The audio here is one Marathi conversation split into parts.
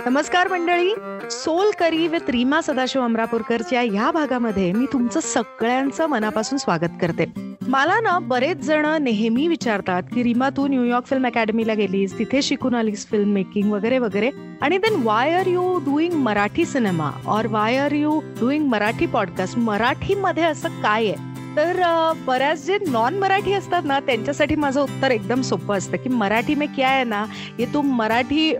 नमस्कार मंडळी. Soul curry with Reema Sadashiv अमरापूरकरच्या या भागामध्ये मी तुमचं सगळ्यांचं मनापासून स्वागत करते. मला ना बरेच जण नेहमी विचारतात की रीमा तू न्यूयॉर्क फिल्म अकॅडमीला गेलीस तिथे शिकून आलीस फिल्म मेकिंग वगैरे वगैरे. आणि then why are you doing Marathi cinema और why are you doing Marathi podcast मराठीमध्ये असं काय आहे? तर बऱ्याच जे नॉन मराठी असतात ना त्यांच्यासाठी माझं उत्तर एकदम सोपं असतं की मराठी में क्या आहे ना ये तुम मराठी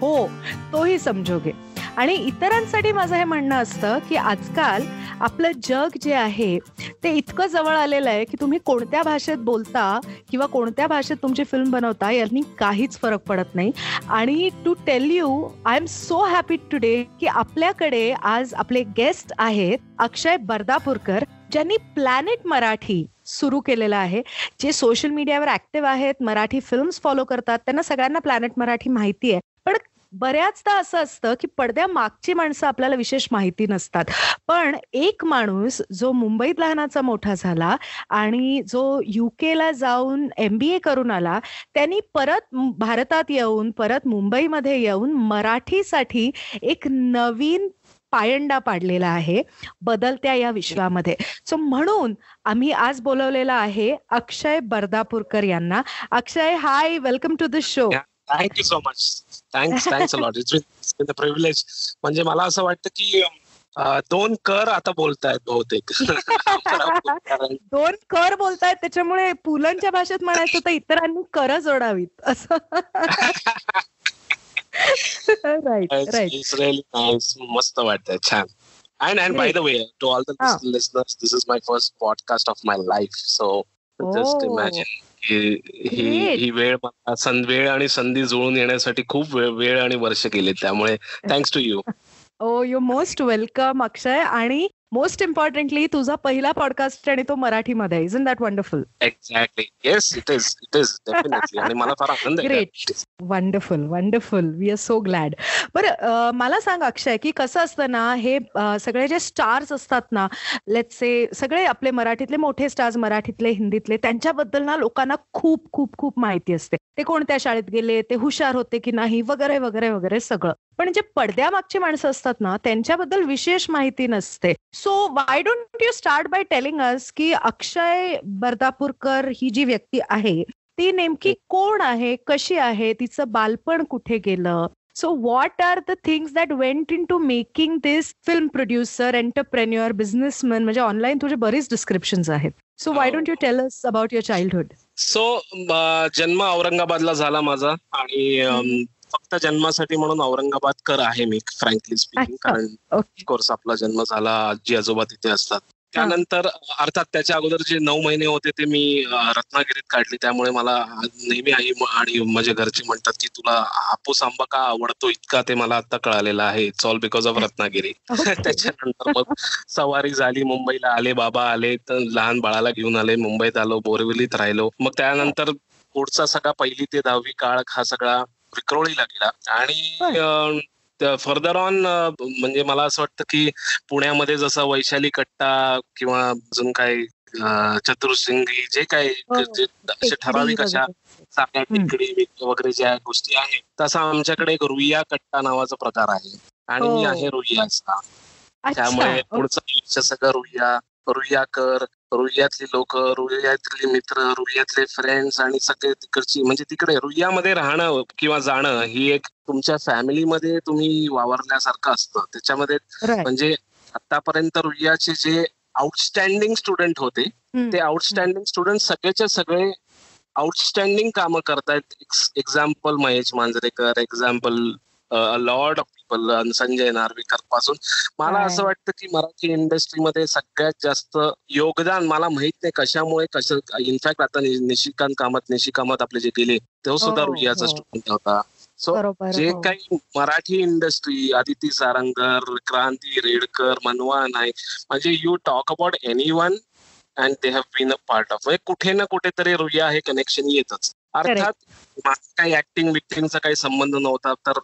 हो तोही समजोगे आणि इतरांसाठी माझं हे म्हणणं असतं की आजकाल आपलं जग जे आहे ते इतकं जवळ आलेलं आहे की तुम्ही कोणत्या भाषेत बोलता किंवा कोणत्या भाषेत तुमची फिल्म बनवता यांनी काहीच फरक पडत नाही. आणि to tell you I am so happy today की आपल्याकडे आज आपले गेस्ट आहेत अक्षय बर्दापूरकर ज्यांनी प्लॅनेट मराठी सुरू केलेलं आहे. जे सोशल मीडियावर ऍक्टिव्ह आहेत मराठी फिल्म्स फॉलो करतात त्यांना सगळ्यांना प्लॅनेट मराठी माहिती आहे. बऱ्याचदा असं असतं की पडद्या मागची माणसं आपल्याला विशेष माहिती नसतात. पण एक माणूस जो मुंबईत लहानाचा मोठा झाला आणि जो युकेला जाऊन एम बी ए करून आला त्यांनी परत भारतात येऊन परत मुंबईमध्ये येऊन मराठीसाठी एक नवीन पायंडा पाडलेला आहे बदलत्या या विश्वामध्ये. सो म्हणून आम्ही आज बोलवलेला आहे अक्षय बर्दापूरकर यांना. Akshay hi welcome to the show thank you so much thanks thanks a lot it's been privilege म्हणजे मला असं वाटतं की दोन कर आता बोलतायत बहुतेक. दोन कर बोलतायत त्याच्यामुळे पुलंच्या भाषेत म्हणायचं तर इतरांनी कर जोडावीत. असं. राईट राईट मस्त वाटतंय. छान. And and by the way to all the listeners this is my first podcast of my life so just imagine ही वेळ वेळ आणि संधी जुळून येण्यासाठी खूप वेळ आणि वर्ष गेले त्यामुळे thanks to you oh you most welcome Akshay आणि मोस्ट इम्पॉर्टंटली तुझा पहिला पॉडकास्ट आणि तो मराठीमध्ये. Is in that wonderful exactly yes it is it is definitely आणि मला फार आनंद great wonderful wonderful we are so glad बरं मला सांग अक्षय की कसं असतं ना हे सगळे जे स्टार्स असतात ना लेट से सगळे आपले मराठीतले मोठे स्टार्स मराठीतले हिंदीतले त्यांच्याबद्दल ना लोकांना खूप खूप खूप माहिती असते. ते कोणत्या शाळेत गेले ते हुशार होते की नाही वगैरे वगैरे वगैरे सगळं. पण जे पडद्यामागची माणसं असतात ना त्यांच्याबद्दल विशेष माहिती नसते. So why don't you start by telling us की अक्षय बर्दापूरकर ही जी व्यक्ती आहे ती नेमकी कोण आहे कशी आहे तिचं बालपण कुठे गेलं so what are the things that went in to making this film producer entrepreneur businessman म्हणजे ऑनलाईन तुझे बरेच डिस्क्रिप्शन आहेत so why don't you tell us about your childhood so जन्म औरंगाबादला झाला माझा आणि फक्त जन्मासाठी म्हणून औरंगाबाद कर आहे मी फ्रँकली स्पीकिंग कारण ऑफकोर्स आपला जन्म झाला आजी आजोबा तिथे असतात. त्यानंतर अर्थात त्याच्या अगोदर जे नऊ महिने होते ते मी रत्नागिरीत काढले. त्यामुळे मला नेहमी आई आणि माझ्या घरचे म्हणतात की तुला हापूस आंबा का आवडतो इतका ते मला आता कळालेलं आहे. It's all because of Ratnagiri. त्याच्यानंतर मग सवारी झाली मुंबईला आले बाबा आले तर लहान बाळाला घेऊन आले मुंबईत आलो बोरिवलीत राहिलो. मग त्यानंतर पुढचा सगळा पहिली ते दहावी काळ हा सगळा विक्रोळीला गेला आणि फर्दर ऑन म्हणजे मला असं वाटतं की पुण्यामध्ये जसं वैशाली कट्टा किंवा अजून काही चतुर्सिंगी जे काही असे ठराविक अशा चाक्या टेकडी वगैरे ज्या गोष्टी आहेत तसा आमच्याकडे एक रुईया कट्टा नावाचा प्रकार आहे. आणि मी आहे रुईयाचा त्यामुळे पुढचं आयुष्य सगळं रुईया रुईयाकर रुईयातली लोक रुईयातले मित्र रुईयातले फ्रेंड्स आणि सगळे तिकडची म्हणजे तिकडे रुईयामध्ये राहणं किंवा जाणं ही एक तुमच्या फॅमिलीमध्ये तुम्ही वावरल्यासारखं असतं. त्याच्यामध्ये म्हणजे आतापर्यंत रुईयाचे जे आउटस्टँडिंग स्टुडंट होते ते आउटस्टँडिंग स्टुडंट सगळेच्या सगळे आउटस्टँडिंग कामं करतायत. Example Mahesh Manjrekar example lord of people Sanjay नार्वेकरपासून. मला असं वाटतं की मराठी इंडस्ट्रीमध्ये सगळ्यात जास्त योगदान मला माहीत नाही कशामुळे कसं इनफॅक्ट आता निशिकांत कामत निशिकामत आपले जे गेले तो सुद्धा रुईयाचा स्टुडंट होता. सो जे काही मराठी इंडस्ट्री आदिती सारंगर क्रांती रेडकर मनवा नाही म्हणजे you talk about any one and they have been a part of कुठे ना कुठेतरी रुया हे कनेक्शन येतच. अर्थात माझा काही ऍक्टिंग विक्टिंगचा काही संबंध नव्हता तर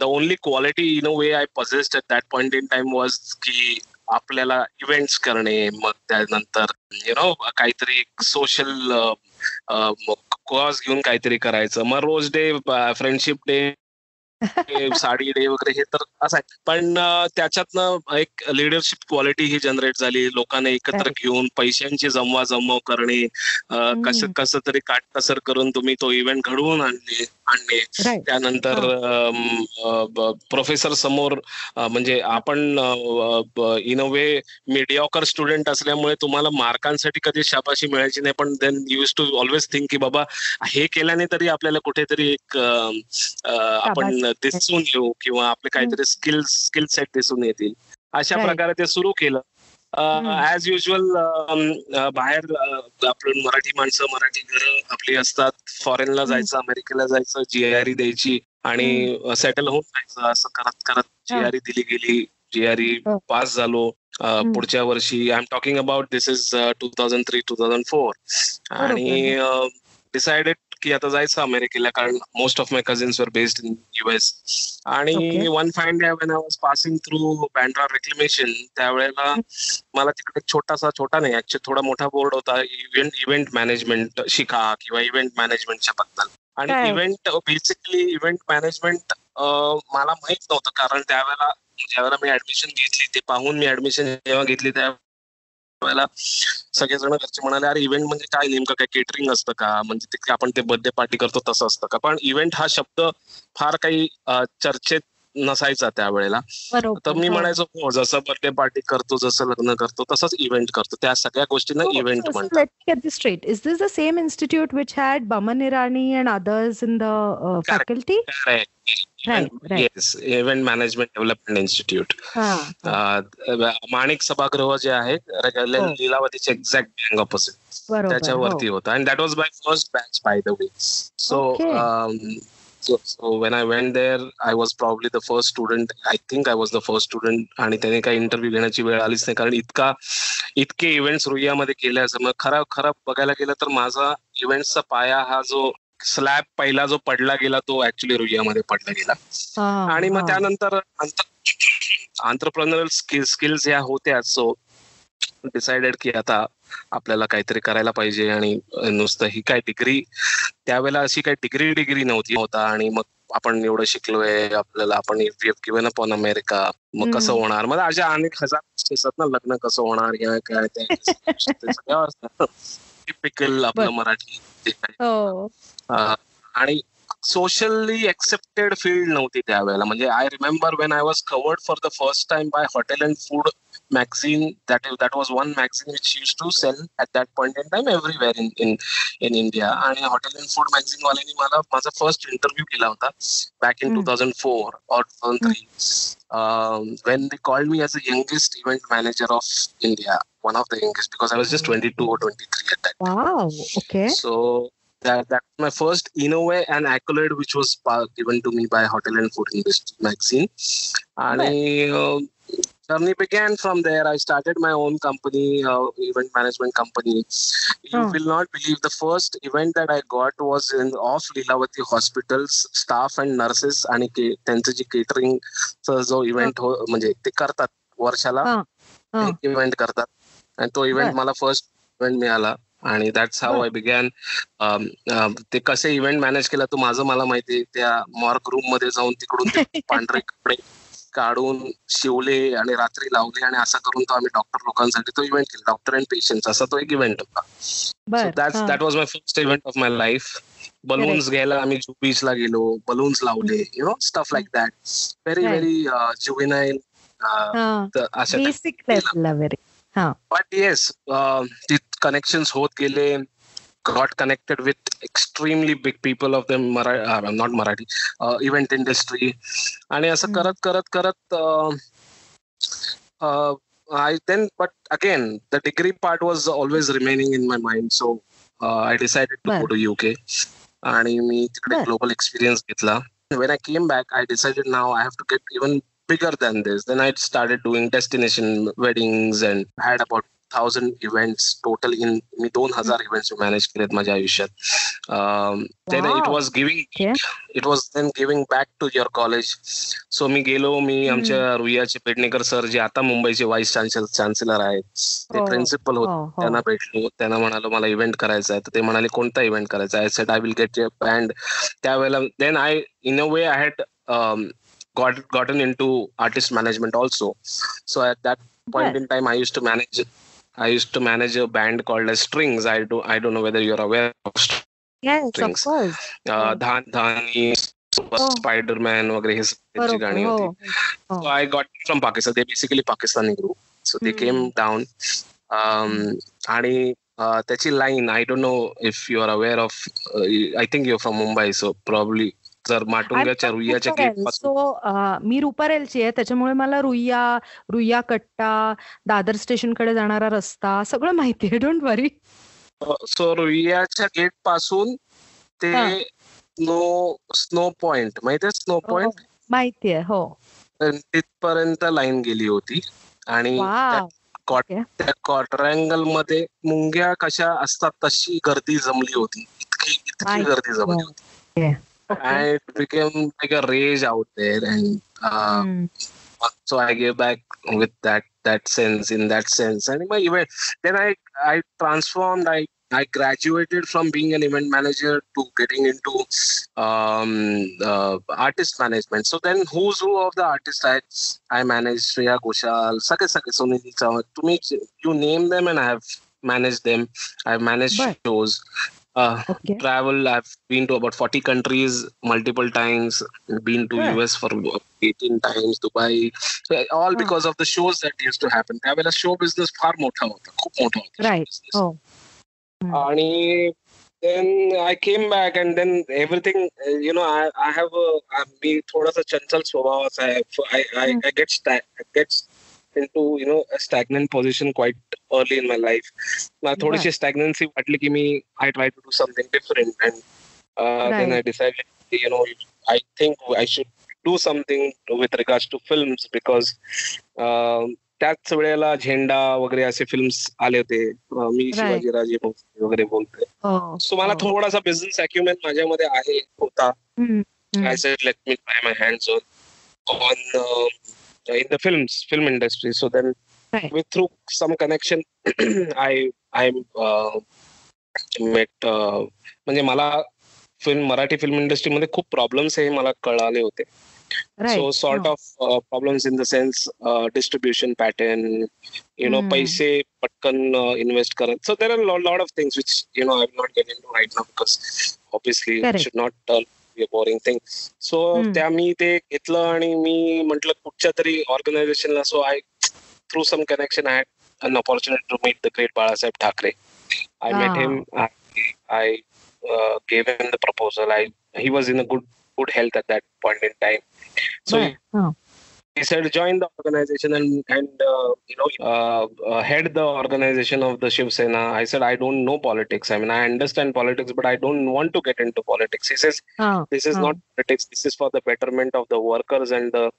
the only quality in a way I possessed at that point in time was की आपल्याला इव्हेंट्स करणे मग त्यानंतर यु नो काहीतरी सोशल कॉज घेऊन काहीतरी करायचं. मग rose day friendship day sari day वगैरे हे तर असं आहे. पण त्याच्यातनं एक लिडरशिप क्वालिटी ही जनरेट झाली. लोकांना एकत्र घेऊन पैशांची जमवा जमव करणे कसं कसं तरी काटकसर करून तुम्ही तो इव्हेंट घडवून आणले आणणे त्यानंतर प्रोफेसर समोर म्हणजे आपण in a way mediocre student असल्यामुळे तुम्हाला मार्कांसाठी कधी शाबाशी मिळायची नाही. पण then use to always think की बाबा हे केल्याने तरी आपल्याला कुठेतरी एक आपण दिसून येऊ किंवा आपले काहीतरी स्किल स्किल सेट दिसून येतील. अशा प्रकारे ते सुरू केलं. ऍज युजल बाहेर आपण मराठी माणसं मराठी घरं आपली असतात. फॉरेनला जायचं अमेरिकेला जायचं जीआरई द्यायची आणि सेटल होऊन जायचं. असं करत करत जीआरई दिली गेली. जीआरई पास झालो. पुढच्या वर्षी I am talking about this is two thousand three two thousand four आणि डिसाइडेड की आता जायचं अमेरिकेला कारण मोस्ट ऑफ माय कझिन्स वर बेस्ड इन युएस आणि one fine day when I was passing through Bandra reclamation त्यावेळेला मला तिकडे छोटासा छोटा नाही ऍक्च्युअली थोडा मोठा बोर्ड होता इव्हेंट इव्हेंट मॅनेजमेंट शिका किंवा इव्हेंट मॅनेजमेंटच्या बद्दल. आणि इव्हेंट बेसिकली इव्हेंट मॅनेजमेंट मला माहीत नव्हतं कारण त्यावेळेला ज्यावेळेला मी ऍडमिशन घेतली ते पाहून मी ऍडमिशन जेव्हा घेतली त्या वेळेला सगळेजण घरचे म्हणाले अरे इव्हेंट म्हणजे काय? नेमकं काय केटरिंग असतं का? म्हणजे तिथे आपण ते बर्थडे पार्टी करतो तसं असतं का? पण इव्हेंट हा शब्द फार काही चर्चेत नसायचा त्यावेळेला. तर मी म्हणायचो हो जसं बर्थडे पार्टी करतो जसं लग्न करतो तसंच इव्हेंट करतो. त्या सगळ्या गोष्टींना इव्हेंट म्हणतात. Straight is this the same institute which had Boman Irani and others in the faculty yes event management development institute Manik सभागृह जे आहे लिलावतीचे एक्झॅक्ट बँक ऑपोजिट त्याच्यावरती होता. And that was by first batch by the way so So, so when I went there, I was probably the first student. I think I was the first student. आणि त्याने काही इंटरव्ह्यू घेण्याची वेळ आलीच नाही. कारण इतका इतके इव्हेंट्स रुईयामध्ये केले असं. मग खरं खरं बघायला गेलं तर माझा इव्हेंट्सचा पाया हा जो स्लॅब पहिला जो पडला गेला तो ऍक्च्युली रुईयामध्ये पडला गेला. आणि मग त्यानंतर आंतरप्रनरल स्किल स्किल्स या होत्या सो डिसाइडेड की आता आपल्याला काहीतरी करायला पाहिजे आणि नुसतं ही काय डिग्री त्यावेळेला अशी काही डिग्री डिग्री नव्हती होता आणि मग आपण एवढं शिकलोय आपल्याला आपण गिव्हन अपॉन अमेरिका मग कसं होणार? मग अशा अनेक हजार असतात ना लग्न कसं होणार या काय ते टिपिकल आपलं मराठी आणि सोशली एक्सेप्टेड फील्ड नव्हती त्यावेळेला. म्हणजे I remember when I was covered for the first time by hotel and food magazine that that was one magazine which used to sell at that point in time everywhere in in in India आणि हॉटेल अँड फूड मॅगझिन वाल्यांनी मला माझा फर्स्ट इंटरव्ह्यू केला होता back in two thousand four और two thousand three when they called me as a youngest event manager of India one of the youngest because I was just 22 or 23 at that time. Wow. Okay. So that that's my first in a way an accolade which was given to me by Hotel and Food Industry magazine. And uh, journey began from there. I started my own company, uh, event management company. You oh. will not believe the first event that I got was in off Lilavati hospitals, staff and nurses आणि त्यांचं जे केटरिंग जो इव्हेंट हो म्हणजे ते करतात वर्षाला इव्हेंट करतात आणि तो इव्हेंट मला फर्स्ट इव्हेंट मिळाला आणि दॅट्स हाऊ आय बिगॅन ते कसे इव्हेंट मॅनेज केला तो माझं मला माहिती त्या मॉर्क रूम मध्ये जाऊन तिकडून ते पांढरे कपडे काढून शिवले आणि रात्री लावले आणि असं करून तो आम्ही डॉक्टर लोकांसाठी तो इव्हेंट केला. डॉक्टर अँड पेशंट असा तो एक इव्हेंट होता. That's that was my first event of my life balloons घ्यायला आम्ही जू बीचला गेलो बलून्स लावले you know stuff like that very very juvenile but yes connection होत गेले. Got connected with extremely big people of the Mara- uh, not Marathi uh, event industry आणि असं करत करत करत I then but again the degree part was always remaining in my mind so uh, I decided to go to UK आणि मी तिकडे global experience घेतला when I came back I decided now I have to get even bigger than this then I started doing destination weddings and had about thousand events total in मी दोन हजार इव्हेंट्स मॅनेज केलेत माझ्या आयुष्यात. Then it was giving it was then giving back to your college so मी गेलो मी आमच्या रुईयाचे पेडणेकर सर जे आता मुंबईचे व्हाईस चान्सलर चान्सलर आहेत ते प्रिन्सिपल होते त्यांना भेटलो. त्यांना म्हणालो मला इव्हेंट करायचा आहे. तर ते म्हणाले कोणता इव्हेंट करायचा आहे? Set I will get your band त्यावेळेला then I in a way I had got gotten into artist management also. So at that point in time i used to manage i used to manage a band called as strings i do i don't know whether you're aware of yes strings of course uh, dhan dhani spider-man वगैरे हे त्यांची गाणी होती so i got from pakistan they basically pakistani group so they came down um, आणि त्याची line I don't know if you are aware of I think you from Mumbai so probably जर माटुंग्याच्या रुईयाच्या पासून मी रुपारेलची आहे त्याच्यामुळे मला रुईया रुईया कट्टा दादर स्टेशनकडे जाणारा रस्ता सगळं माहिती आहे. डोंट वरी सो रुईयाच्या गेटपासून ते स्नो स्नो पॉइंट माहितीये स्नो पॉइंट? माहितीये हो. तिथपर्यंत लाईन गेली होती. आणि त्या क्वार्टरँगलमध्ये मुंग्या कशा असतात तशी गर्दी जमली होती. इतकी इतकी गर्दी जमली होती. Okay. and it became like a rage out there and uh, Mm. so i gave back with that that sense in that sense. And my event then i i transformed i i graduated from being an event manager to getting into um uh, artist management. So then who's who of the artists i i managed? Shreya Ghoshal sake sake Chawat to me you name them and i have managed them. I've managed But- shows uh, Okay. travel i've been to about 40 countries multiple times been to Right. us for 18 times dubai So, all Huh. because of the shows that used to happen त्यावेळेला शो बिझनेस फार मोठा होता खूप मोठा होता show Right. business. हो Hmm. आणि then I came back and then everything uh, you know I I have a I- मी थोडासा चंचल स्वभावाचा आहे So I I, Hmm. I get sta- I Get into you know a stagnant position quite early in my life मला थोडीशी stagnancy वाटली की मी I try to do something different and uh, then I Right. decided you know I think I should do something with regards to films because uh, त्याच वेळेला झेंडा वगैरे असे फिल्म्स आले होते मी Right. शिवाजी राजे भोसले वगैरे बोलतोय हो सो मला हो. थोडासा बिझनेस अक्युमेंट माझ्यामध्ये आहे होता. I said let me try my hands on on in the films film industry so then Right. With through some connection I I met म्हणजे मला फिल्म मराठी फिल्म इंडस्ट्रीमध्ये खूप प्रॉब्लेम्स हे मला कळाले होते Right. so sort हो. of uh, problems in the sense uh, distribution pattern you know Hmm. paise patkan uh, invest करत so there are a lot, lot of things which you know i will not get into right now because obviously आहे बोरिंग थिंग सो त्या मी ते घेतलं आणि मी म्हटलं कुठच्या तरी ऑर्गनायझेशनला so I through some connection I an opportunity to meet the great Balasaheb Thackeray I met him I gave the proposal I he was in a good good health at that point in time so he said join the organization and and uh, you know uh, uh, head the organization of the Shiv Sena. I said I don't know politics. I mean I understand politics, but I don't want to get into politics. He says हा, this is हा. not politics. This is for the betterment of the workers and the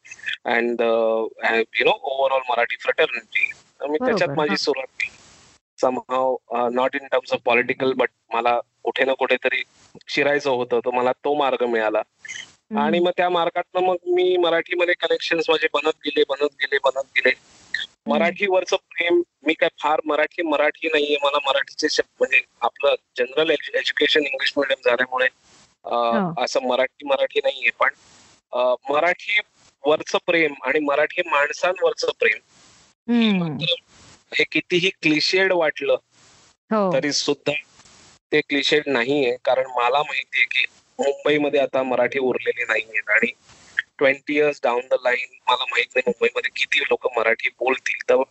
and uh, and, you know overall Marathi fraternity. I mean त्याच्यात बरोबर, माझी हा. सुरुवात केली. somehow uh, not in terms of political but मला कुठे ना कुठेतरी शिरायचं होतं तर मला तो मार्ग मिळाला हम्म. आणि मग त्या मार्गातनं मग मी मराठीमध्ये कनेक्शन माझे बनत गेले बनत गेले बनत गेले. मराठीवरचं प्रेम मी काय फार मराठी मराठी नाहीये. मला मराठीचे शब्द म्हणजे आपलं जनरल एज्युकेशन इंग्लिश मिडियम झाल्यामुळे हो. असं मराठी मराठी नाहीये. पण मराठी वरचं प्रेम आणि मराठी माणसांवरचं प्रेम. हे कितीही क्लिशेड वाटलं हो. तरी सुद्धा ते क्लिशेड नाहीये. कारण मला माहितीये की मुंबईमध्ये आता मराठी उरलेली नाहीयेत आणि twenty years down the line मला माहीत नाही मुंबईमध्ये किती लोक मराठी बोलतील तर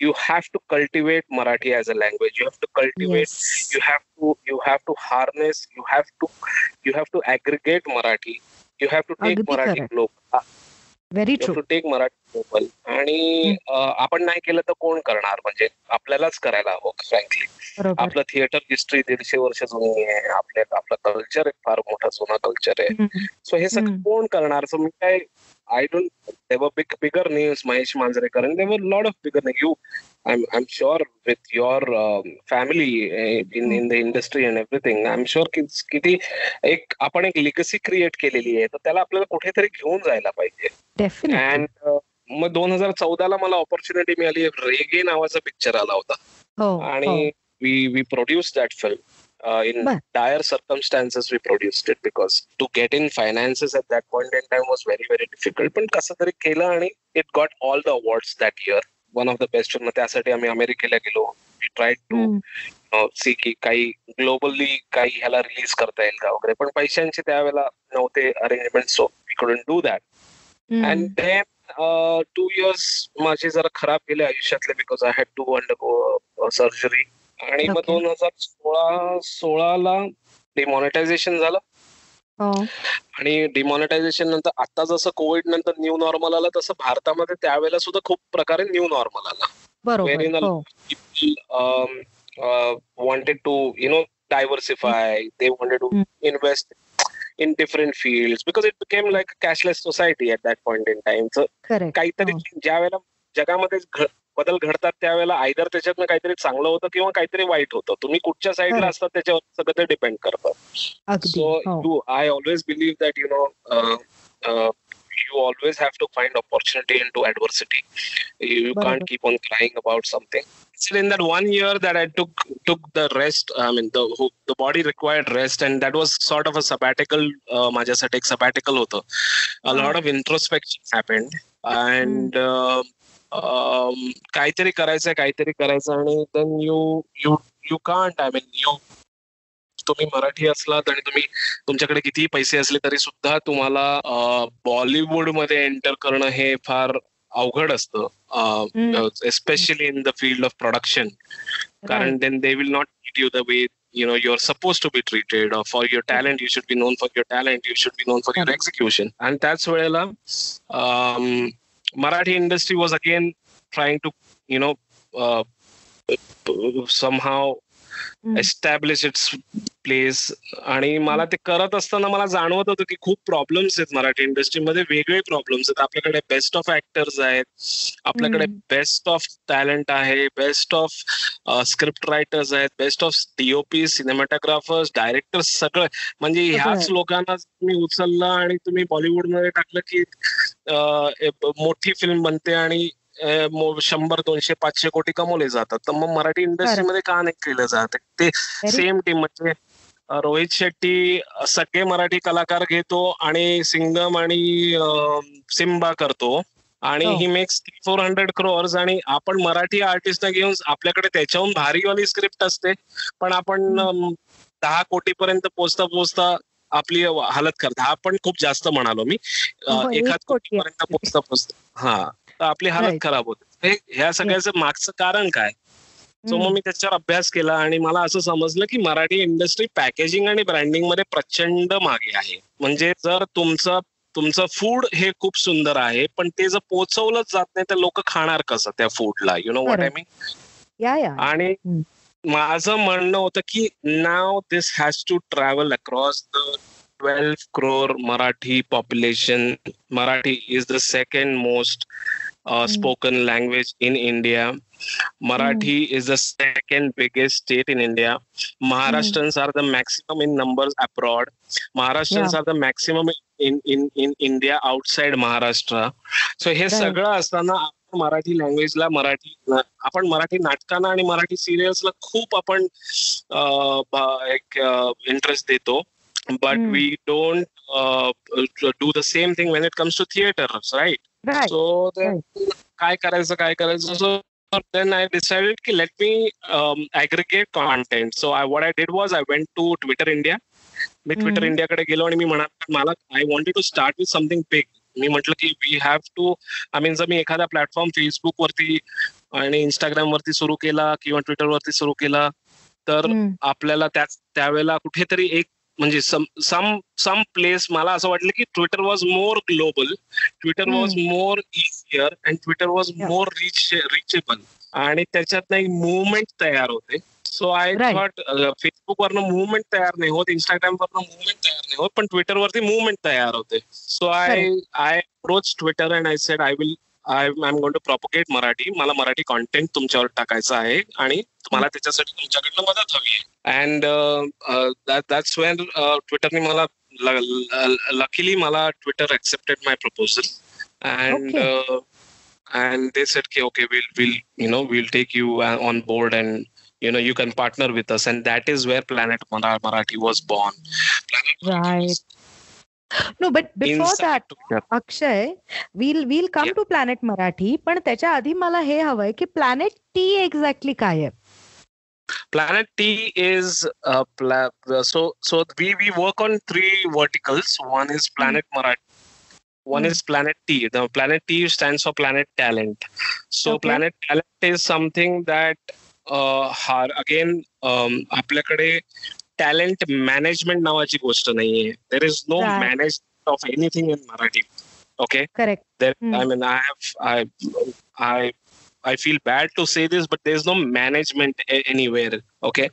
you have to cultivate Marathi as a language you have to cultivate Yes. you have to you have to harness you have to you have to aggregate marathi you have to take अगदी marathi खरंय. global very to take marathi global आणि आपण नाही केलं तर कोण करणार? म्हणजे आपल्यालाच करायला हवं फ्रँकली आपलं थिएटर हिस्ट्री दीडशे वर्ष जुनी आहे. आपल्या आपलं कल्चर एक फार मोठा जुना कल्चर आहे. सो हे सगळं. कोण करणार? सो मी काय I don't. There were big, bigger names, Mahesh Manjrekar, and there were a lot of bigger names. You, I'm, I'm sure with your um, family uh, in in the industry and everything, I'm sure की किती एक आपण एक लिगसी क्रिएट केलेली आहे तर त्याला आपल्याला कुठेतरी घेऊन जायला पाहिजे अँड मग दोन हजार चौदाला मला ऑपॉर्च्युनिटी मिळाली रेगे नावाचा पिक्चर आला होता हो आणि हो. We we produce that film in बर. dire circumstances we produced it because to get in finances at that point in time was very very difficult पण कसं तरी केलं आणि it got all the awards that year one of the best film त्यासाठी आम्ही अमेरिकेला गेलो we tried to हम्म. सी की काही ग्लोबली काही ह्याला रिलीज करता येईल का वगैरे पण पैशांचे त्यावेळेला नव्हते arrangement so we couldn't do that. And then two years माझे जरा खराब गेले आयुष्यातले because I had to undergo surgery आणि मग दोन हजार सोळा सोळाला डिमॉनिटायझेशन झालं. हो. आणि डिमॉनिटायझेशन नंतर आता जसं कोविड नंतर न्यू नॉर्मल आलं तसं भारतामध्ये त्यावेळेला सुद्धा खूप प्रकारे न्यू नॉर्मल आला. Very wanted to you know diversify they wanted to invest in different field because it became like cashless society at that point in time काहीतरी हो. ज्या वेळेला जगामध्ये बदल घडतात त्यावेळेला आयदर त्याच्यातनं काहीतरी चांगलं होतं किंवा काहीतरी वाईट होतं तुम्ही कुठच्या साईडला. असतात त्याच्यावर सगळं ते डिपेंड करतं अगदी so हो you i always believe that you uh, uh, always have to find opportunity into adversity you, you can't keep on crying about something still in that one year that i took took the rest i mean the the body required rest and that was sort of a sabbatical uh, माझ्यासाठी एक sabbatical होतं a lot of introspection happened and uh, um, काहीतरी करायचंय काहीतरी करायचं आणि then you you you can't I mean you तुम्ही मराठी असलात आणि तुम्ही तुमच्याकडे कितीही पैसे असले तरी सुद्धा तुम्हाला बॉलिवूडमध्ये एंटर करणं हे फार अवघड असतं. Especially in the field of production कारण then they will not treat you the way you know your suppose to be treated for your talent you should be known for your talent you should be known for your execution and त्याच वेळेला Marathi industry was again trying to, you know, uh, somehow establish its place आणि मला ते करत असताना मला जाणवत होतं की खूप प्रॉब्लेम्स आहेत मराठी इंडस्ट्रीमध्ये वेगळे प्रॉब्लेम्स आहेत. आपल्याकडे बेस्ट ऑफ ऍक्टर्स आहेत. आपल्याकडे. बेस्ट ऑफ टॅलेंट आहे. बेस्ट ऑफ स्क्रिप्ट रायटर्स आहेत. Best of DOP cinematographers directors सगळं. म्हणजे ह्याच. लोकांना तुम्ही उचललं आणि तुम्ही बॉलिवूडमध्ये टाकलं की मोठी फिल्म बनते आणि शंभर दोनशे पाचशे कोटी कमवले जातात. तर मग मराठी इंडस्ट्रीमध्ये का नाही केलं जात? ते सेम टीम म्हणजे रोहित शेट्टी सगळे मराठी कलाकार घेतो आणि सिंगम आणि सिम्बा करतो. आणि हो. He makes four hundred crores आणि आपण मराठी आर्टिस्ट घेऊन आपल्याकडे त्याच्याहून भारीवाली स्क्रिप्ट असते. पण आपण दहा कोटी पर्यंत पोचता पोचता आपली हालत कर दहा पण खूप जास्त म्हणालो मी. हो, एखाद कोटी कोटी पर्यंत पोचता पोचता. हा. तर आपली हालत. खराब होते हे- ह्या सगळ्याचं मागचं कारण काय सो मग. मी त्याच्यावर अभ्यास केला आणि मला असं समजलं की मराठी इंडस्ट्री पॅकेजिंग आणि ब्रँडिंगमध्ये प्रचंड मागे आहे म्हणजे जर तुमचं तुमचं फूड हे खूप सुंदर आहे पण ते जर पोचवलंच जात नाही तर लोक खाणार कसं त्या फूडला you know what I. Mean आणि. माझं म्हणणं होतं की नाव this has to travel across the twelve crore Marathi population Marathi is the second most spoken language in India Marathi is the second biggest state in India. Maharashtrians are the maximum in numbers abroad. Maharashtrians are the maximum in in in India outside Maharashtra. So हे. सगळं असताना आपण मराठी लँग्वेजला मराठी आपण मराठी नाटकांना आणि मराठी सिरियल्सला खूप आपण एक इंटरेस्ट देतो but Hmm. We don't do the same thing when it comes to theatres right so काय करायचं काय करायचं so then I decided ki let me um, aggregate content. So I what I did was I went to Twitter India. मी ट्विटर. इंडियाकडे गेलो आणि मी म्हणाल मला I wanted to start with something big मी म्हटलं की we have to I mean जर मी एखादा प्लॅटफॉर्म फेसबुक वरती आणि इंस्टाग्राम वरती सुरू केला किंवा ट्विटर वरती सुरू केला तर हम्म. आपल्याला त्या त्यावेळेला कुठेतरी एक म्हणजे सम सम सम प्लेस मला असं वाटलं की Twitter was more global Twitter was more easier and Twitter was. More rich reachable आणि त्याच्यातनं एक मुवमेंट तयार होते. सो आय थॉट फेसबुक वरनं मुवमेंट तयार नाही होत इंस्टाग्राम वरनं मुवमेंट तयार नाही होत पण ट्विटर वरती मुवमेंट तयार होते. So I I approach Twitter and I said I will I am going to propagate Marathi मला मराठी कॉन्टेंट तुमच्यावर टाकायचं आहे आणि मला त्याच्यासाठी तुमच्याकडनं मदत हवी आहे अँड दॅट्स वेन ट्विटरने मला लकीली मला Twitter accepted my proposal and and they said okay, okay we'll we'll you know we'll take you on board and you know you can partner with us and that is where planet marathi was born planet right was no but before that Akshay we'll we'll come yeah. to planet marathi पण त्याच्या आधी मला हे हवंय की planet t एक्झॅक्टली काय आहे planet t is uh, pla- so so we we work on three verticals one is planet mm. marathi one mm. is planet t the planet t stands for planet talent so okay. planet talent is something that uh, again um, आपल्याकडे टॅलेंट मॅनेजमेंट नावाची गोष्ट नाहीये there is no manage of anything in Marathi okay correct I mean I have I I I feel bad to say this, but there's no management anywhere. Okay.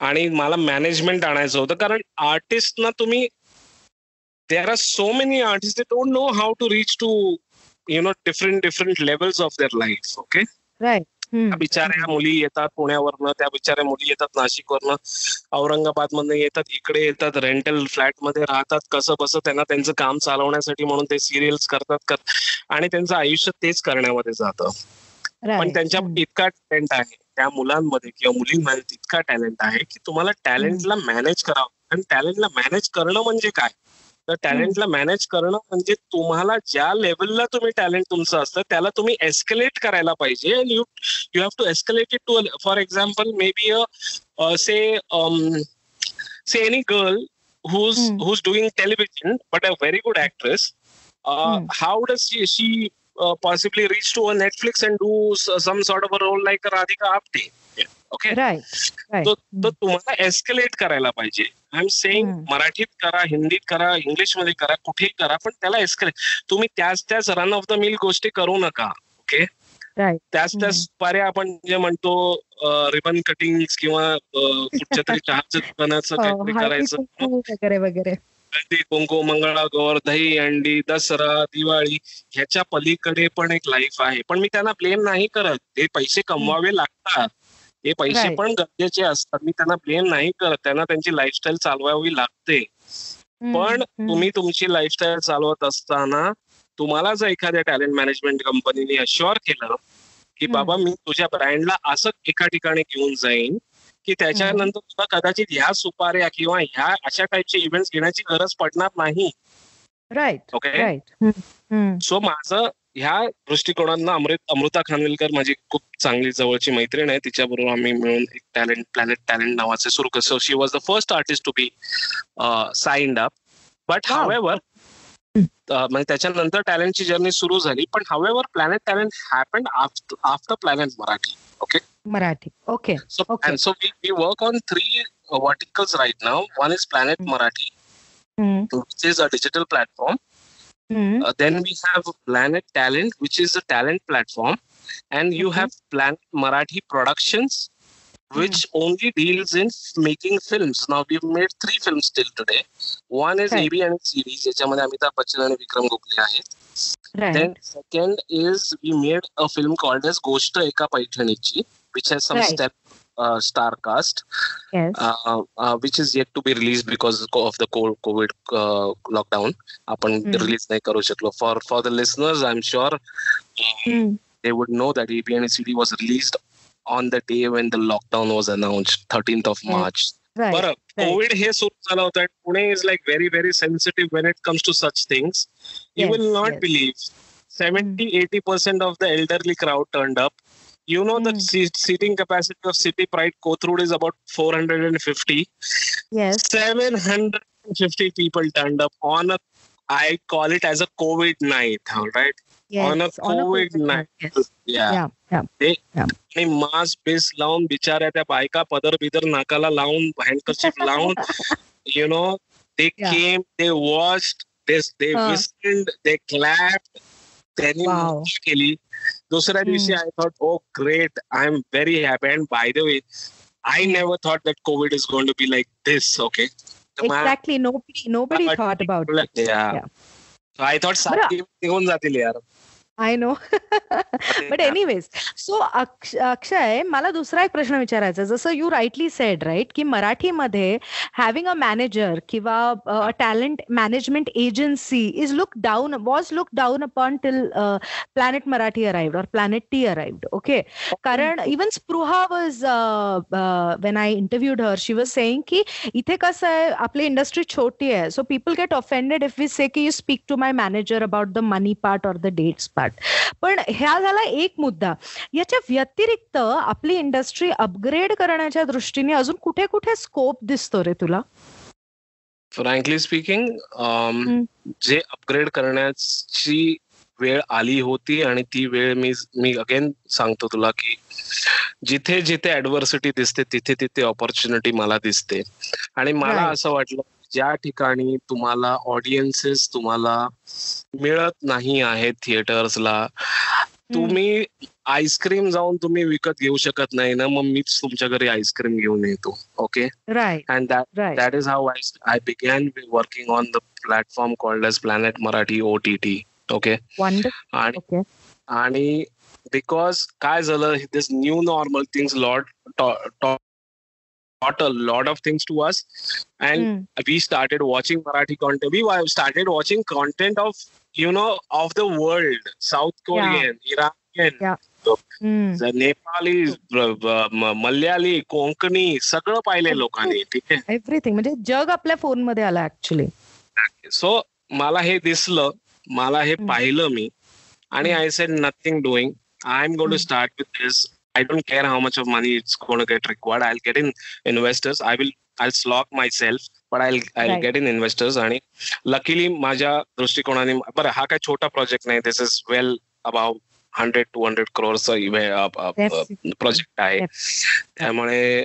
आणि मला मॅनेजमेंट आणायचं होतं कारण आर्टिस्टना तुम्ही there are so many artists that don't know how to reach to you know different different levels of their life okay बिचाऱ्या मुली येतात पुण्यावरनं त्या बिचाऱ्या मुली येतात नाशिकवरनं. औरंगाबाद मधनं येतात इकडे येतात रेंटल फ्लॅटमध्ये राहतात कसं बसं त्यांना त्यांचं काम चालवण्यासाठी म्हणून ते सिरियल्स करतात आणि त्यांचं आयुष्य तेच करण्यामध्ये जातं. पण त्यांच्या इतका टॅलेंट आहे त्या मुलांमध्ये किंवा मुलींमध्ये इतका टॅलेंट आहे की तुम्हाला टॅलेंटला मॅनेज करावं आणि टॅलेंटला मॅनेज करणं म्हणजे काय? तर टॅलेंटला मॅनेज करणं म्हणजे तुम्हाला ज्या लेवलला तुम्ही टॅलेंट तुमचं असतं त्याला तुम्ही एस्केलेट करायला पाहिजे. And you you have to escalate it to for example maybe a say say any girl who's who's doing television but a very good actress how does she possibly reach to a Netflix and do some sort of a role like Radhika Apte okay तो तुम्हाला एस्केलेट करायला पाहिजे. आय एम सेईंग मराठीत करा हिंदीत करा इंग्लिशमध्ये करा कुठेही करा पण त्याला एस्केलेट तुम्ही त्याच त्याच रन ऑफ द मिल गोष्टी करू नका ओके त्याच त्याच पारे आपण जे म्हणतो रिबन कटिंग किंवा कुठच्या तरी चहाच्या दुकानाचं काहीतरी करायचं. वगैरे वगैरे. कुंकू मंगळागौर दही अंडी दसरा दिवाळी ह्याच्या पलीकडे पण एक लाईफ आहे. पण मी त्यांना ब्लेम नाही करत. ते पैसे कमवावे लागतात. हे पैसे पण गरजेचे असतात. मी त्यांना ब्लेम नाही करत. त्यांना त्यांची लाईफस्टाईल चालवावी लागते. पण तुम्ही तुमची लाईफस्टाईल चालवत असताना तुम्हाला जर एखाद्या टॅलेंट मॅनेजमेंट कंपनीने अश्युअर केलं की बाबा मी तुझ्या ब्रँडला असं एका ठिकाणी घेऊन जाईन की त्याच्यानंतर तुला कदाचित ह्या सुपाऱ्या किंवा ह्या अशा टाईपचे इव्हेंट घेण्याची गरज पडणार नाही. राईट ओके सो माझं ह्या दृष्टिकोनांना अमृत अमृता खानविलकर माझी खूप चांगली जवळची मैत्रीण आहे. तिच्याबरोबर आम्ही मिळून एक टॅलेंट प्लॅनेट टॅलेंट नावाचे सुरू करतो. She was the first artist to be signed up but however म्हणजे त्याच्यानंतर टॅलेंटची जर्नी सुरू झाली. पण however Planet Talent happen after Planet Marathi. Okay Marathi. Okay so so we we work on three verticals right now one is Planet Marathi which is a digital platform Mm-hmm. Uh, then we have Planet Talent, which is a talent platform, and you mm-hmm. have Planet Marathi Productions, which mm-hmm. only deals in making films. Now we've made three films till today. One is right. AB and series, ज्याच्यामध्ये अमिताभ बच्चन आणि विक्रम गोखले आहेत. Right. Then second is we made a film called as Gosht Eka Paithanichi, which has some right. step uh, star cast, yes. uh, uh, which is yet to be released because of the COVID uh, lockdown. आपण mm. release नाही करू शकलो. For for the listeners, I'm sure mm. they would know that ABNCD was released on the day when the lockdown was announced, 13th of March. Right. बरं कोविड हे सुरू झालं होतं Pune is like very very sensitive when it comes to such things you will not believe seventy eighty percent of the elderly crowd turned up You know mm. the hmm. seating capacity of City Pride Kothrood is about 450. Yes. 750 people turned up on a, I call it as a COVID night, all right? Yes, on a COVID, on a night. Yes. Yeah. yeah. Yeah. ते आणि मास्क बेस लावून बिचाऱ्या त्या बायका पदर बिदर नाकाला लावून हँडकरशिप लावून you know they came they watched they they whistled they clap त्यांनी केली दुसऱ्या दिवशी I thought oh great I am very happy and by the way I never thought that Covid is going to be like this okay exactly nobody nobody thought about I thought सात निघून जातील यार? I know but anyways so Akshay मला दुसरा एक प्रश्न विचारायचा जसं यू राईटली सेड राईट की मराठीमध्ये हॅव्हिंग अ मॅनेजर किंवा talent management agency is look down was look down upon till Planet Marathi arrived or Planet T arrived okay कारण even Spruha was when I interviewed her she was saying की इथे कसं आहे आपली इंडस्ट्री छोटी आहे so people get offended if we say की you speak to my manager about the money part or the dates part पण ह्या झाला एक मुद्दा. याच्या व्यतिरिक्त आपली इंडस्ट्री अपग्रेड करण्याच्या दृष्टीने अजून कुठे कुठे स्कोप दिसतो रे तुला? फ्रँकली स्पीकिंग जे अपग्रेड करण्याची वेळ आली होती आणि ती वेळ मी मी अगेन सांगतो तुला की जिथे जिथे ऍडव्हर्सिटी दिसते तिथे तिथे ऑपॉर्च्युनिटी मला दिसते. आणि मला असं वाटलं ज्या ठिकाणी तुम्हाला ऑडियन्सेस तुम्हाला मिळत नाही आहेत थिएटर्सला तुम्ही आईस्क्रीम जाऊन तुम्ही विकत घेऊ शकत नाही ना मग मीच तुमच्या घरी आईस्क्रीम घेऊन येतो okay and that is how I I began working on the platform called as Planet Marathi O T T okay आणि आणि बिकॉज काय झालं this new normal things lot taught a lot of things to us and mm. we started watching marathi content we started watching content of you know of the world south korean yeah. iranian yeah. Nepali Malayali Konkani सगळं पाहिलंय लोकांनी ठीक आहे एव्हरीथिंग म्हणजे जग आपल्या फोन मध्ये आलं ऍक्च्युली सो मला हे दिसलं मला हे पाहिलं मी आणि I said nothing doing I am going to start with this I don't care how much of money it's going to get required. I'll get in investors. I will I'll slog myself, but I'll I'll right. get in investors. आणि लकीली माझ्या दृष्टिकोनाने बरं हा काय छोटा प्रोजेक्ट नाही this is well about hundred to hundred क्रोअर्सचा project आहे त्यामुळे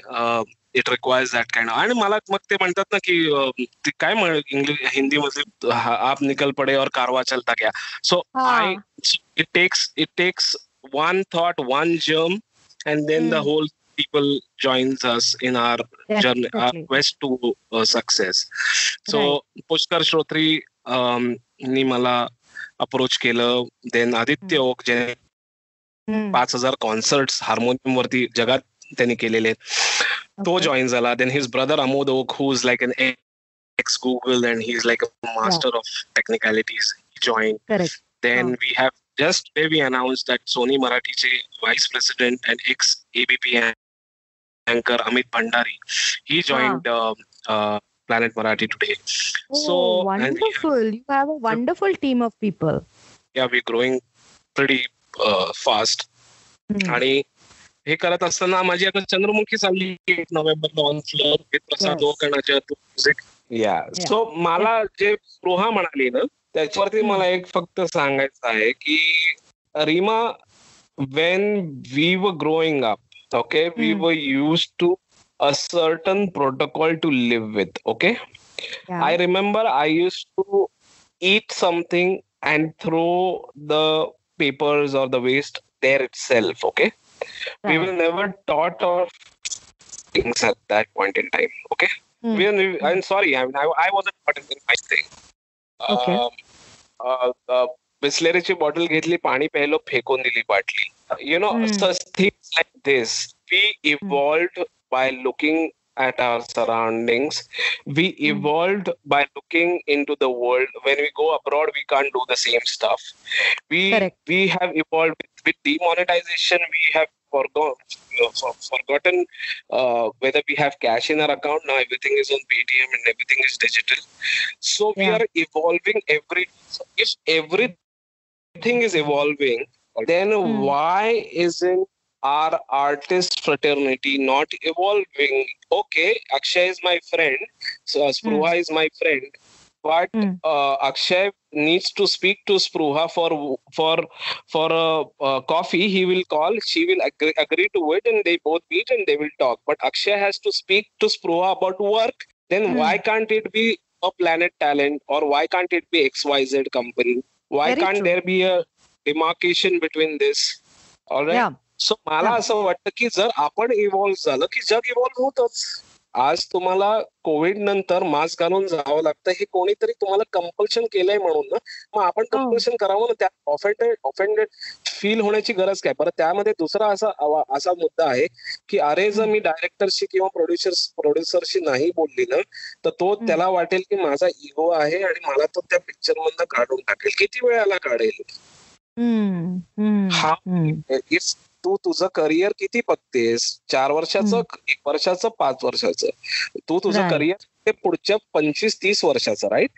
इट रिक्वायर्स दॅट काइंड आणि मला मग ते म्हणतात ना की काय इंग्लिश हिंदी मध्ये आप निकल पडे और कारवा चलता गया so I it takes it takes one thought one germ and then mm. the whole people joins us in our Definitely. journey our quest to uh, success. So right. pushkar shrotri um, ni मला अप्रोच केलं देन आदित्य ओक जे पाच हजार कॉन्सर्ट हार्मोनियम वरती जगात त्यांनी केलेले तो जॉईन झाला then his brother Amod Oak who is like an ex Google and he is like a master of technicalities join then we have just today we announced that Sony Marathi's vice president and ex ABP anchor Amit Bhandari, he joined wow. uh, uh, Planet Marathi today. Oh, so wonderful! And, you have a wonderful team of people. Yeah, we're growing pretty uh, fast. आणि हे करत असताना माझी आता चंद्रमुखी चालली एक नोव्हेंबरला ऑन फ्लोअर प्रसाद ओकणाच्या म्युझिक या सो मला जे स्पृहा म्हणाली ना त्याच्यावरती मला एक फक्त सांगायचं आहे की Reema when we were growing up okay we were use to a certain protocol to live with okay I remember I use to eat something and throw the papers or the waste there itself okay we will never thought of things at that point in time okay I am sorry I was a thing बिस्लेरीची bottle घेतली पाणी प्यायलो फेकून दिली बाटली you know things like this we evolved by looking at our surroundings. We mm. evolved by looking into the world. When we go abroad, we can't do the same stuff. We Correct. we have evolved with, with demonetization. We have forgot, uh, forgotten uh, whether we have cash in our account. Now everything is on Paytm and everything is digital. So yeah. we are evolving every. If everything is evolving, then mm. why isn't our artist fraternity not evolving? Okay, Akshay is my friend. So Spruha mm. is my friend but mm. uh, Akshay needs to speak to Spruha for for for a, a, coffee. He will call. She will agree, agree to it, and they both meet and they will talk. But Akshay has to speak to Spruha about work. Then mm. why can't it be a Planet Talent or why can't it be XYZ company? Why Very can't true. there be a demarcation between this? Alright so मला असं वाटतं की जर आपण इव्हॉल्व्ह झालं की जग इव्हॉल्व्ह होतच आज तुम्हाला कोविड नंतर मास्क घालून जावं लागतं हे कोणीतरी तुम्हाला कंपल्शन केलंय म्हणून ना मग आपण कंपल्शन करावं ना त्यात ऑफेंडेड ऑफेंडेड फील होण्याची गरज काय? बरं त्यामध्ये दुसरा असा असा मुद्दा आहे की अरे जर मी डायरेक्टरशी किंवा प्रोड्युसर प्रोड्युसरशी नाही बोलली ना तर तो त्याला वाटेल की माझा इगो आहे आणि मला तो त्या पिक्चर मधनं काढून टाकेल. किती वेळाला काढेल? हा इफ तू तुझं करिअर किती बघतेस? चार वर्षाचं एक वर्षाचं पाच वर्षाचं. तू तुझं करिअर ते पुढच्या पंचवीस तीस वर्षाचं राईट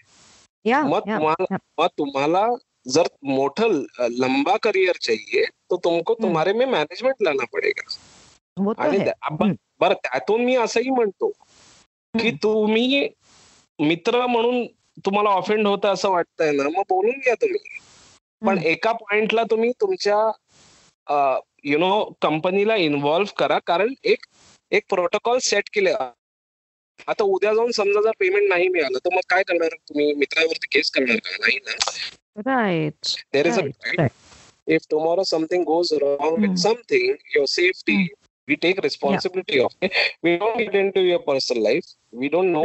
मग तुम्हाला मग तुम्हाला जर मोठं लंबा करिअर चाहिए तो तुमको तुम्हारे में मॅनेजमेंट लाना पडेगा. आणि बरं त्यातून मी असंही म्हणतो की तुम्ही मित्र म्हणून तुम्हाला ऑफेंड होतं असं वाटतंय ना मग बोलून घ्या तुम्ही. पण एका पॉइंटला तुम्ही तुमच्या यु नो कंपनीला इन्वॉल्व करा. कारण एक एक प्रोटोकॉल सेट केले. आता उद्या जाऊन समजा जर पेमेंट नाही मिळालं तर मग काय करणार तुम्ही? मित्रावरती केस करणार का? नाही ना? There is if tomorrow something goes wrong with something your safety we take responsibility of we don't get into your personal life we don't know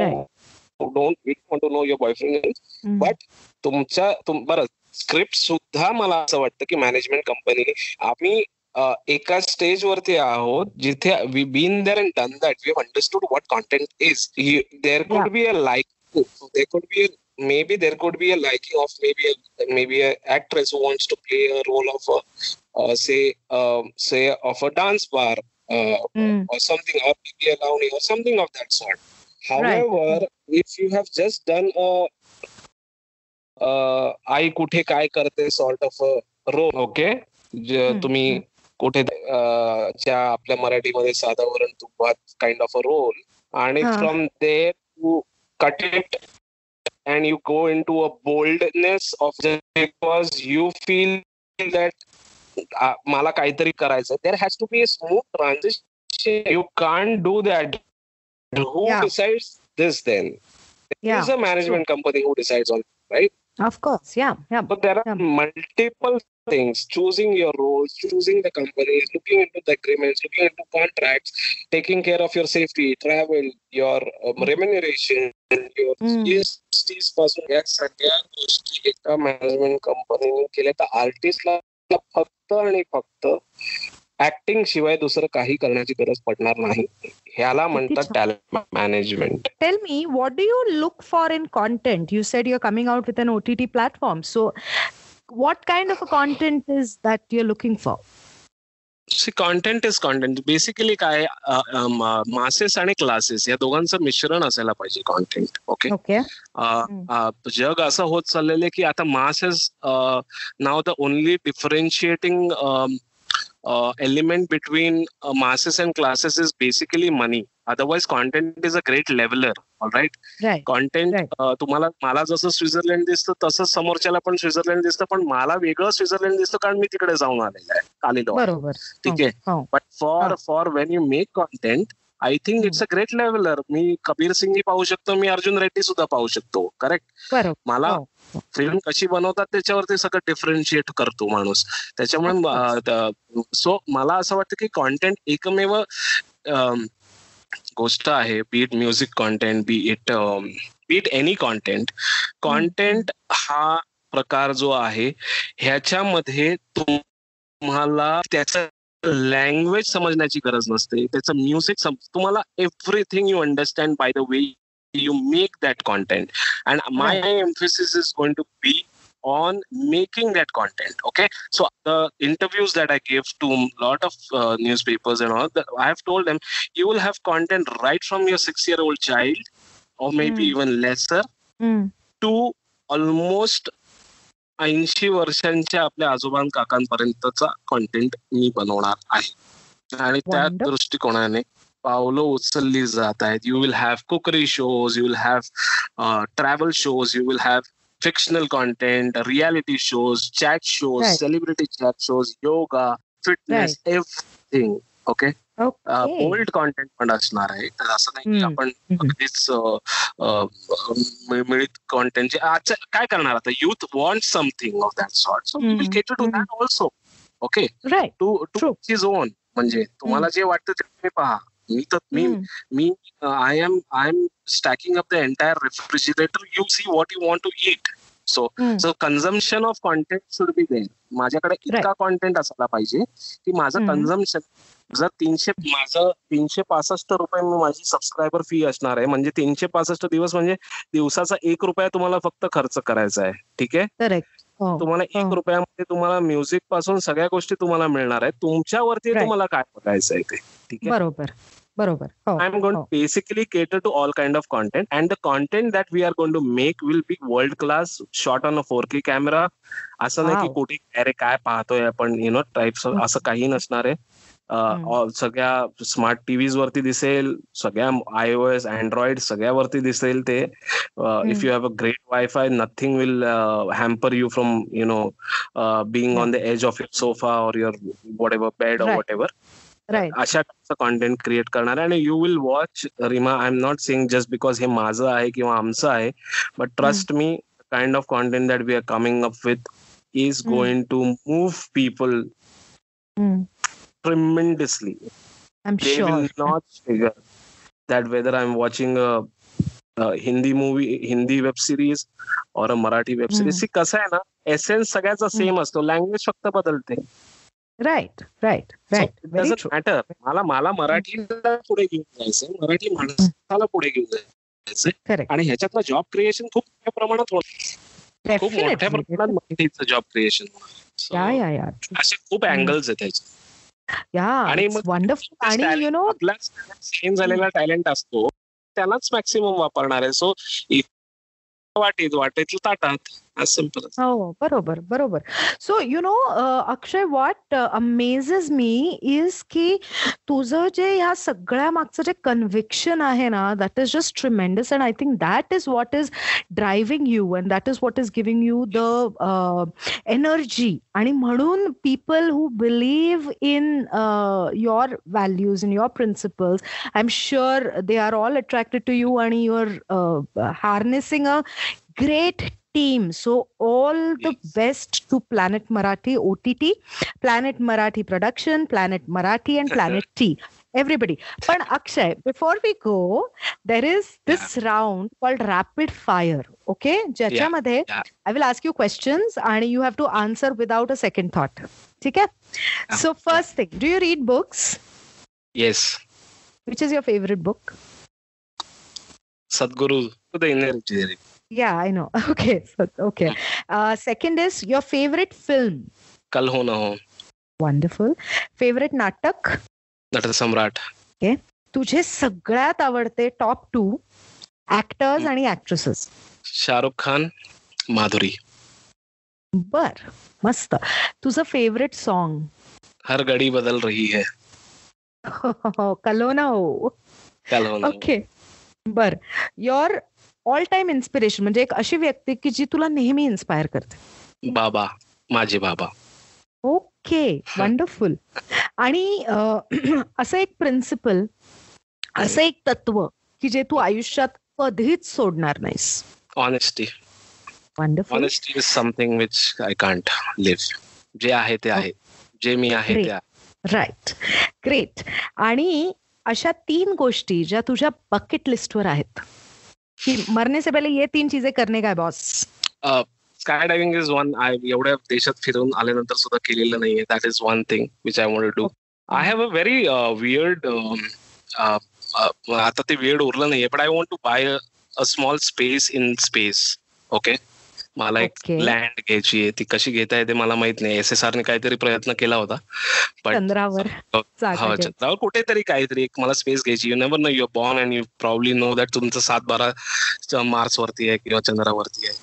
don't we don't to know your boyfriend but तुमच्या बरं स्क्रिप्ट सुद्धा मला असं वाटतं की मॅनेजमेंट कंपनी आम्ही एका स्टेज वरती आहोत जिथे we been there and done that we understood what content is there could be a like there could B maybe there could be a liking of maybe a maybe a actress who wants to play a role of a uh, say um, say of a dance bar uh, mm. or something or maybe a lavani or something of that sort however right. if you have just done a आई कुठे काय करते सॉर्ट ऑफ रोल ओके तुम्ही कुठे च्या आपल्या मराठीमध्ये साधावरण तुपात काइंड ऑफ अ रोल आणि from there to cut it and you go into a boldness of because you feel that मला काहीतरी करायचं there has to be a smooth transition you can do that who decides this then is a management company who decides on right? Of course yeah yeah but there are yeah. multiple things choosing your roles choosing the companies looking into the agreements looking into contracts taking care of your safety travel your um, remuneration your Mm. GSTs पासून या सगळ्या गोष्टी एका मॅनेजमेंट कंपनीने केल्या तर आर्टिस्टला फक्त आणि फक्त ऍक्टिंग शिवाय दुसरं काही करण्याची गरज पडणार नाही ह्याला म्हणतात छान. Talent management Tell me, what do you look for in content? You said you're coming out with an OTT platform. So, what kind of a content is that you're looking for? See content is content basically काय मासेस आणि क्लासेस या दोघांचं मिश्रण असायला पाहिजे कॉन्टेंट ओके Okay. जग असं होत चाललेलं की आता masses now the only differentiating element between masses and classes is basically money otherwise content is a great leveller right Right. Content. तुम्हाला मला जसं स्वित्झर्लंड दिसतं तसंच समोरच्याला पण स्वित्झर्लंड दिसतं पण मला वेगळं स्वित्झर्लंड दिसतं कारण मी तिकडे जाऊन आलेलं आहे आलेलो ठीक आहे? हो बट फॉर हा. For when you make content I think it's a great leveller मी कबीर सिंगही पाहू शकतो मी अर्जुन रेड्डी सुद्धा पाहू शकतो करेक्ट मला हो. फिल्म कशी बनवतात त्याच्यावरती सगळं डिफरन्शिएट करतो माणूस. त्याच्यामुळे सो मला असं वाटतं की कॉन्टेंट एकमेव गोष्ट आहे be it music content be it be it any content content हा प्रकार जो आहे ह्याच्यामध्ये तुम्हाला त्याचं लँग्वेज समजण्याची गरज नसते. त्याचं म्युझिक तुम्हाला everything you understand by the way you make that content. And my emphasis is going to be on making that content okay so the interviews that i give to a lot of uh, newspapers and all that i have told them you will have content right from your 6 year old child or maybe Hmm. even lesser hmm. To almost ऐंशी वर्षांच्या आपल्या आजोबां काकांपर्यंतचा कॉन्टेंट मी बनवणार आहे आणि त्या Wonderful. दृष्टिकोनाने पावलं उचलली जात आहेत you will have cookery shows you will have travel shows you will have fictional content reality shows chat shows Right. Celebrity chat shows yoga fitness everything okay Okay. Old content पण असणार आहे तर असं नाही की. आपण. अगदीच मिळित कॉन्टेंट आजच्या काय करणार आता youth want something of that sort so will. Cater to. That also okay to to is own म्हणजे तुम्हाला जे वाटतं ते पहा मी तर मी मी I am I am stacking up the entire refrigerator you see what you want to eat so so consumption of content should be there माझ्याकडे इतका कॉन्टेंट असायला पाहिजे की माझं कन्झम्पन जर तीनशे माझं तीनशे पासष्ट रुपये माझी सबस्क्रायबर फी असणार आहे म्हणजे तीनशे पासष्ट दिवस म्हणजे दिवसाचा एक रुपया तुम्हाला फक्त खर्च करायचा आहे ठीक आहे? हो, तुम्हाला एक हो. रुपयामध्ये तुम्हाला म्युझिकपासून सगळ्या गोष्टी तुम्हाला मिळणार आहेत. तुमच्यावरती तुम्हाला काय बघायचं आहे ते ठीक आहे? बरोबर. बरोबर. I am gonna basically cater to all kind of content and the content that we are going to make will be world class shot on a four K camera असं नाही की कुठे अरे काय पाहतोय आपण यु नो टाईप्स असं काही नसणार आहे. सगळ्या स्मार्ट टीव्हीज वरती दिसेल सगळ्या आय ओ एस अँड्रॉइड सगळ्यावरती दिसेल ते. If you have a great wifi nothing will hamper you from you know being on the edge of your sofa or your whatever bed or whatever अशा टाईपचं कॉन्टेंट क्रिएट करणार आणि you will watch Reema I am not saying just because हे माझं आहे किंवा आमचं आहे but trust me kind of content that we are coming up with is going to move people tremendously. I'm they sure. will not figure that whether I'm watching a, a Hindi movie, Hindi web series or a Marathi web series. See, कसं आहे ना एसेन्स सगळ्याचा सेम असतो. लँग्वेज फक्त बदलते. राईट राईट राईट मॅटर मला मला मराठीला पुढे घेऊन जायचं मराठी माणसाला पुढे घेऊन जायचं आणि ह्याच्यातलं जॉब क्रिएशन खूप मोठ्या प्रमाणात होत खूप मोठ्या प्रमाणात मराठीचं जॉब क्रिएशन असे खूप अँगल्स आहेत त्याचे. आणि वंडरफुल आणि यु नो सेम झालेला टॅलेंट असतो त्यालाच मॅक्सिमम वापरणार आहे. सो वाटेत वाटेत ताटात. हो बरोबर बरोबर so you know Akshay what amazes me is की तुझं जे ह्या सगळ्या मागचं जे कन्व्हिक्शन आहे ना that is just tremendous and I think that is what is driving you and that is what is giving you the energy आणि म्हणून people who believe in your values in your principles I am sure they are all attracted to you आणि your harnessing a great team. So all the best to Planet Marathi OTT, Planet Marathi Production, Planet Marathi, and Planet T. Everybody. But Akshay, before we go, there is this yeah. round called rapid fire. Okay? ज्याच्यामध्ये yeah. yeah. I will ask you questions and you have to answer without a second thought. ठीक आहे? Yeah. So first thing, do you read books? Yes. Which is your favorite book? Sadhguru, the inner engineering. Yeah, I know. Okay. So, okay. Uh, second is your favorite film. Kal Ho Na Ho. Wonderful. Favorite नाटक? नट सम्राट. Okay. तुझे सगळ्यात आवडते टॉप टू ऍक्टर्स आणि ऍक्ट्रेसेस शाहरुख खान माधुरी बर मस्त तुझं फेवरेट सॉन्ग हर घडी बदल रही है कलो ना हो कल हो ना ओके बर युअर ऑल टाइम इन्स्पिरेशन म्हणजे एक अशी व्यक्ती की जी तुला नेहमी इन्स्पायर करते. बाबा माझे बाबा. ओके वंडरफुल आणि असं एक प्रिन्सिपल असं एक तत्व की जे तू आयुष्यात कधीच सोडणार नाहीस. Honesty wonderful honesty is something which I can't live जे आहे ते आहे. जे मी आहे ते राईट ग्रेट आणि अशा तीन गोष्टी ज्या तुझ्या बकेट लिस्टवर आहेत. की मरने से पहले ये तीन चीजें करने का boss sky diving is one I एवढ्या देशात फिरून आल्यानंतर सुद्धा केलेलं नाहीये. That is one thing which I want do I have a very weird आता ते वियर्ड उरलं नाहीये but I want to buy a small space in space okay मला एक लँड घ्यायची आहे. ती कशी घेता येते मला माहीत नाही. एस एस आर ने काहीतरी प्रयत्न केला होता. पण चंद्रावर हो, हो, चंद्रावर कुठेतरी काहीतरी एक मला स्पेस घ्यायची. You never know your born and you proudly know that तुमचं सात बारा मार्स वरती आहे किंवा चंद्रावरती आहे.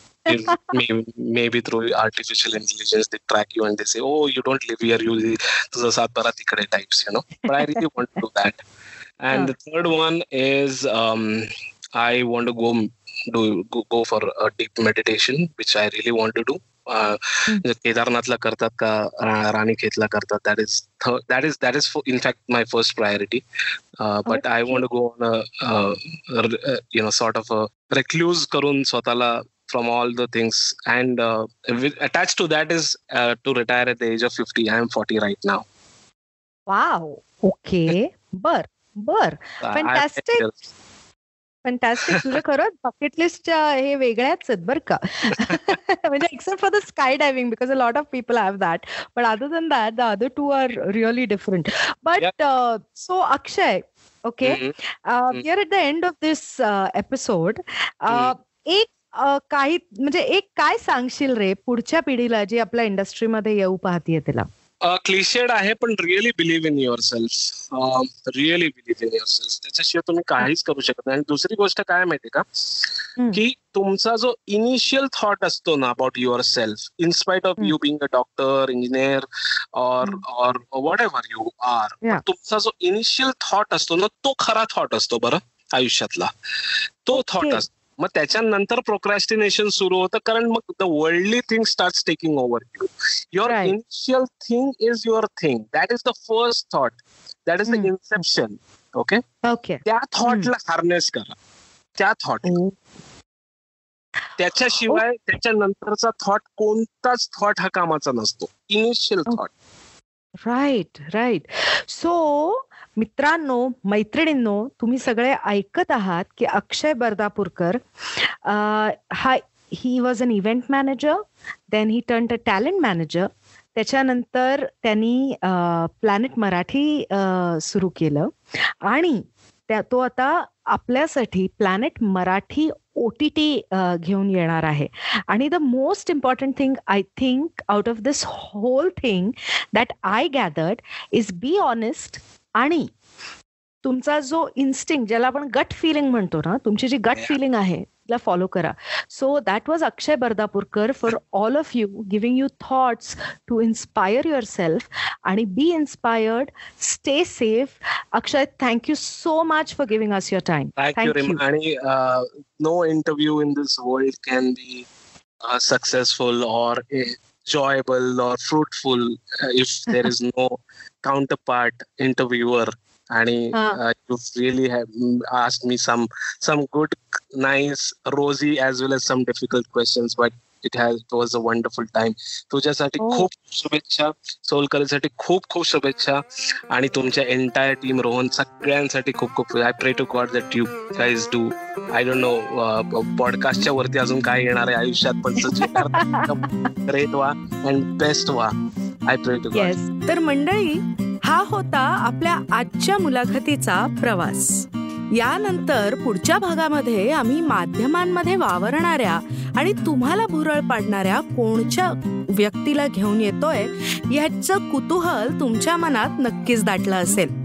Maybe through artificial intelligence they track you and they you don't live your you तुझं सात बारा तिकडे types you know but I really want to that and the third one is I want to go do go, go for a deep meditation which I really want to do केदारनाथला करतात का राणीखेतला करतात that is that is that is in fact my first priority but I want go on you know sort of recluse करून स्वतःला from all the things. And uh, attached to that is uh, to retire at the age of 50. I am 40 right now. Wow. Okay. बर बर फॅन्टॅस्टिक फॅन्टॅस्टिक तुझं खरंच बकेट लिस्टच्या हे वेगळ्याच आहेत बरं का. म्हणजे except for the sky diving because a lot of people have that but other than that the other two are really different but so Akshay okay are at the end of this episode एक काही म्हणजे एक काय सांगशील रे? पुढच्या पिढीला जी आपल्या इंडस्ट्रीमध्ये येऊ पाहतीये तिला. क्लिशेड आहे पण really believe in yourself really believe in yourself त्याच्याशिवाय तुम्ही काहीच करू शकत नाही. आणि दुसरी गोष्ट काय माहिती का? की तुमचा जो इनिशियल थॉट असतो ना about yourself in spite of you being a doctor engineer और और वॉट एव्हर यू आर तुमचा जो इनिशियल थॉट असतो ना तो खरा थॉट असतो बरं आयुष्यातला. तो थॉट असतो. मग त्याच्यानंतर प्रोक्रॅस्टिनेशन सुरू होतं कारण मग the worldly thing start taking over you your initial thing is your thing that is the first thought that is the inception okay okay त्या थॉटला हार्नेस करा. त्या थॉट त्याच्याशिवाय त्याच्यानंतरचा थॉट कोणताच थॉट हा कामाचा नसतो. Initial thought right right so मित्रांनो मैत्रिणींनो तुम्ही सगळे ऐकत आहात की अक्षय बर्दापूरकर हा he was an event manager then he turn a talent manager त्याच्यानंतर त्यांनी प्लॅनेट मराठी सुरू केलं. आणि त्या तो आता आपल्यासाठी Planet Marathi O T T घेऊन येणार आहे. आणि the most important thing I think out of this whole thing that I gathered is be honest आणि तुमचा जो इन्स्टिंग ज्याला आपण गट फिलिंग म्हणतो ना तुमची जी गट फिलिंग आहे तिला फॉलो करा. So that was Akshay Bardapurkar for all of you giving you thoughts to inspire yourself आणि be inspired stay safe Akshay thank you so much for giving us your time thank you आणि no interview in this world can be successful or enjoyable or fruitful uh, if there is no counterpart interviewer. And uh, uh, you've really have asked me some some good nice rosy as well as some difficult questions. But it has it was a wonderful time तुझ्यासाठी खूप शुभेच्छा. सोलकरीसाठी खूप खूप शुभेच्छा. आणि तुमच्या एंटायर टीम रोहन सगळ्यांसाठी खूप खूप I pray to God that you guys do I don't know पॉडकास्टच्या वरती अजून काय येणार आहे आयुष्यात पण ग्रेट व्हा अँड बेस्ट व्हा आय प्रे टू गॉड तर मंडळी हा होता आपल्या आजच्या मुलाखतीचा प्रवास. यानंतर पुढच्या भागामध्ये आम्ही माध्यमांमध्ये वावरणाऱ्या आणि तुम्हाला भुरळ पाडणाऱ्या कोणच्या व्यक्तीला घेऊन येतोय याचं कुतूहल तुमच्या मनात नक्कीच दाटलं असेल.